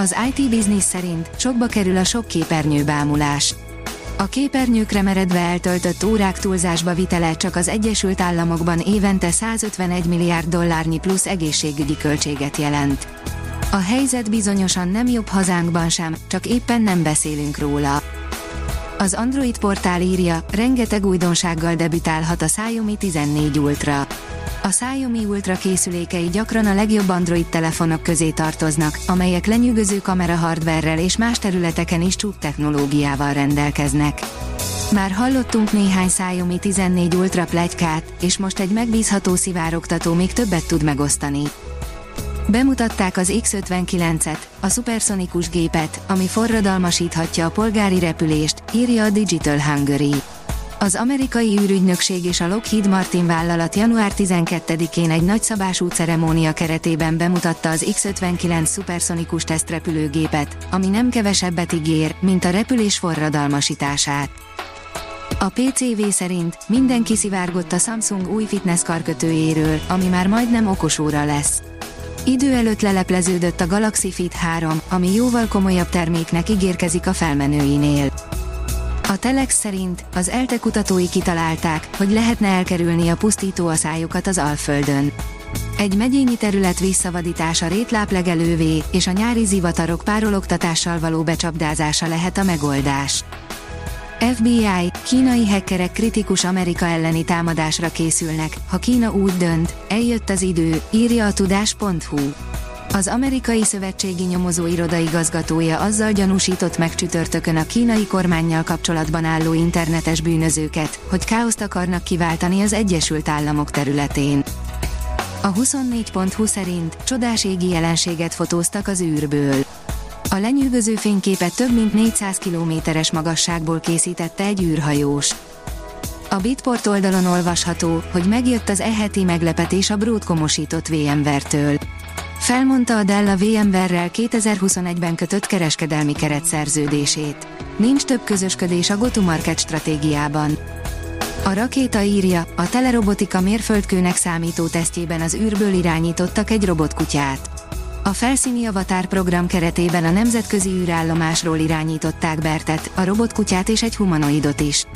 Az IT Business szerint sokba kerül a sok képernyő bámulás. A képernyőkre meredve eltöltött órák túlzásba vitele csak az Egyesült Államokban évente 151 milliárd dollárnyi plusz egészségügyi költséget jelent. A helyzet bizonyosan nem jobb hazánkban sem, csak éppen nem beszélünk róla. Az Android portál írja, rengeteg újdonsággal debütálhat a Xiaomi 14 Ultra. A Xiaomi Ultra készülékei gyakran a legjobb Android telefonok közé tartoznak, amelyek lenyűgöző kamera hardverrel és más területeken is csúk technológiával rendelkeznek. Már hallottunk néhány Xiaomi 14 Ultra plegykát, és most egy megbízható szivárogtató még többet tud megosztani. Bemutatták az X-59-et, a szuperszonikus gépet, ami forradalmasíthatja a polgári repülést, írja a Digital Hungary. Az amerikai űrügynökség és a Lockheed Martin vállalat január 12-én egy nagyszabású ceremónia keretében bemutatta az X-59 szuperszonikus tesztrepülőgépet, ami nem kevesebbet ígér, mint a repülés forradalmasítását. A PCV szerint minden kiszivárgott a Samsung új fitness karkötőjéről, ami már majdnem okosóra lesz. Idő előtt lelepleződött a Galaxy Fit 3, ami jóval komolyabb terméknek ígérkezik a felmenőinél. A Telex szerint az ELTE kutatói kitalálták, hogy lehetne elkerülni a pusztító aszályokat az Alföldön. Egy megyényi terület visszavadítása rétláplegelővé és a nyári zivatarok párologtatással való becsapdázása lehet a megoldás. FBI, kínai hackerek kritikus Amerika elleni támadásra készülnek, ha Kína úgy dönt, eljött az idő, írja a tudás.hu. Az amerikai szövetségi nyomozó iroda igazgatója azzal gyanúsított meg csütörtökön a kínai kormányjal kapcsolatban álló internetes bűnözőket, hogy káoszt akarnak kiváltani az Egyesült Államok területén. A 24.20 szerint csodás égi jelenséget fotóztak az űrből. A lenyűgöző fényképet több mint 400 kilométeres magasságból készítette egy űrhajós. A Bitport oldalon olvasható, hogy megjött az eheti meglepetés a Broadcom-osított VMware-től. Felmondta a Dell a VMware-rel 2021-ben kötött kereskedelmi keretszerződését. Nincs több közösködés a go-to-market stratégiában. A rakéta írja, a telerobotika mérföldkőnek számító tesztjében az űrből irányítottak egy robotkutyát. A felszíni avatár program keretében a nemzetközi űrállomásról irányították Bertet, a robotkutyát és egy humanoidot is.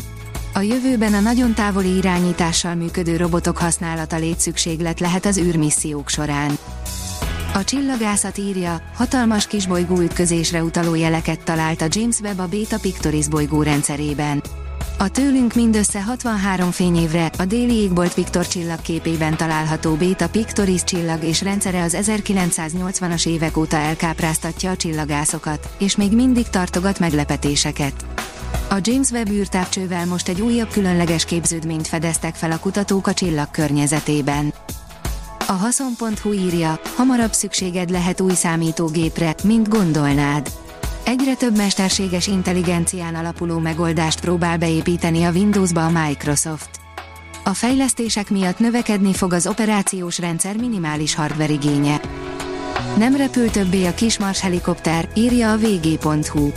A jövőben a nagyon távoli irányítással működő robotok használata létszükséglet lehet az űrmissziók során. A csillagászat írja, hatalmas kisbolygó ütközésre utaló jeleket talált a James Webb a Beta Pictoris bolygó rendszerében. A tőlünk mindössze 63 fényévre a déli égbolt Viktor csillagképében található Beta Pictoris csillag és rendszere az 1980-as évek óta elkápráztatja a csillagászokat, és még mindig tartogat meglepetéseket. A James Webb űrtávcsővel most egy újabb különleges képződményt fedeztek fel a kutatók a csillag környezetében. A haszon.hu írja, hamarabb szükséged lehet új számítógépre, mint gondolnád. Egyre több mesterséges intelligencián alapuló megoldást próbál beépíteni a Windowsba a Microsoft. A fejlesztések miatt növekedni fog az operációs rendszer minimális hardware igénye. Nem repül többé a kismars helikopter, írja a vg.hu.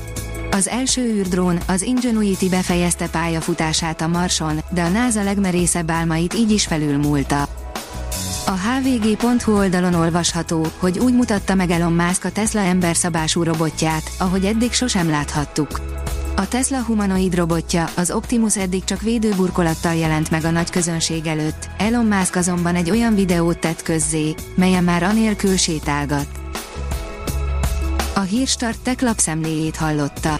Az első űrdrón, az Ingenuity befejezte pályafutását a Marson, de a NASA legmerészebb álmait így is felülmúlta. A hvg.hu oldalon olvasható, hogy úgy mutatta meg Elon Musk a Tesla emberszabású robotját, ahogy eddig sosem láthattuk. A Tesla humanoid robotja, az Optimus eddig csak védőburkolattal jelent meg a nagy közönség előtt, Elon Musk azonban egy olyan videót tett közzé, melyen már anélkül sétálgat. A Hírstart tech lapszemléjét hallotta.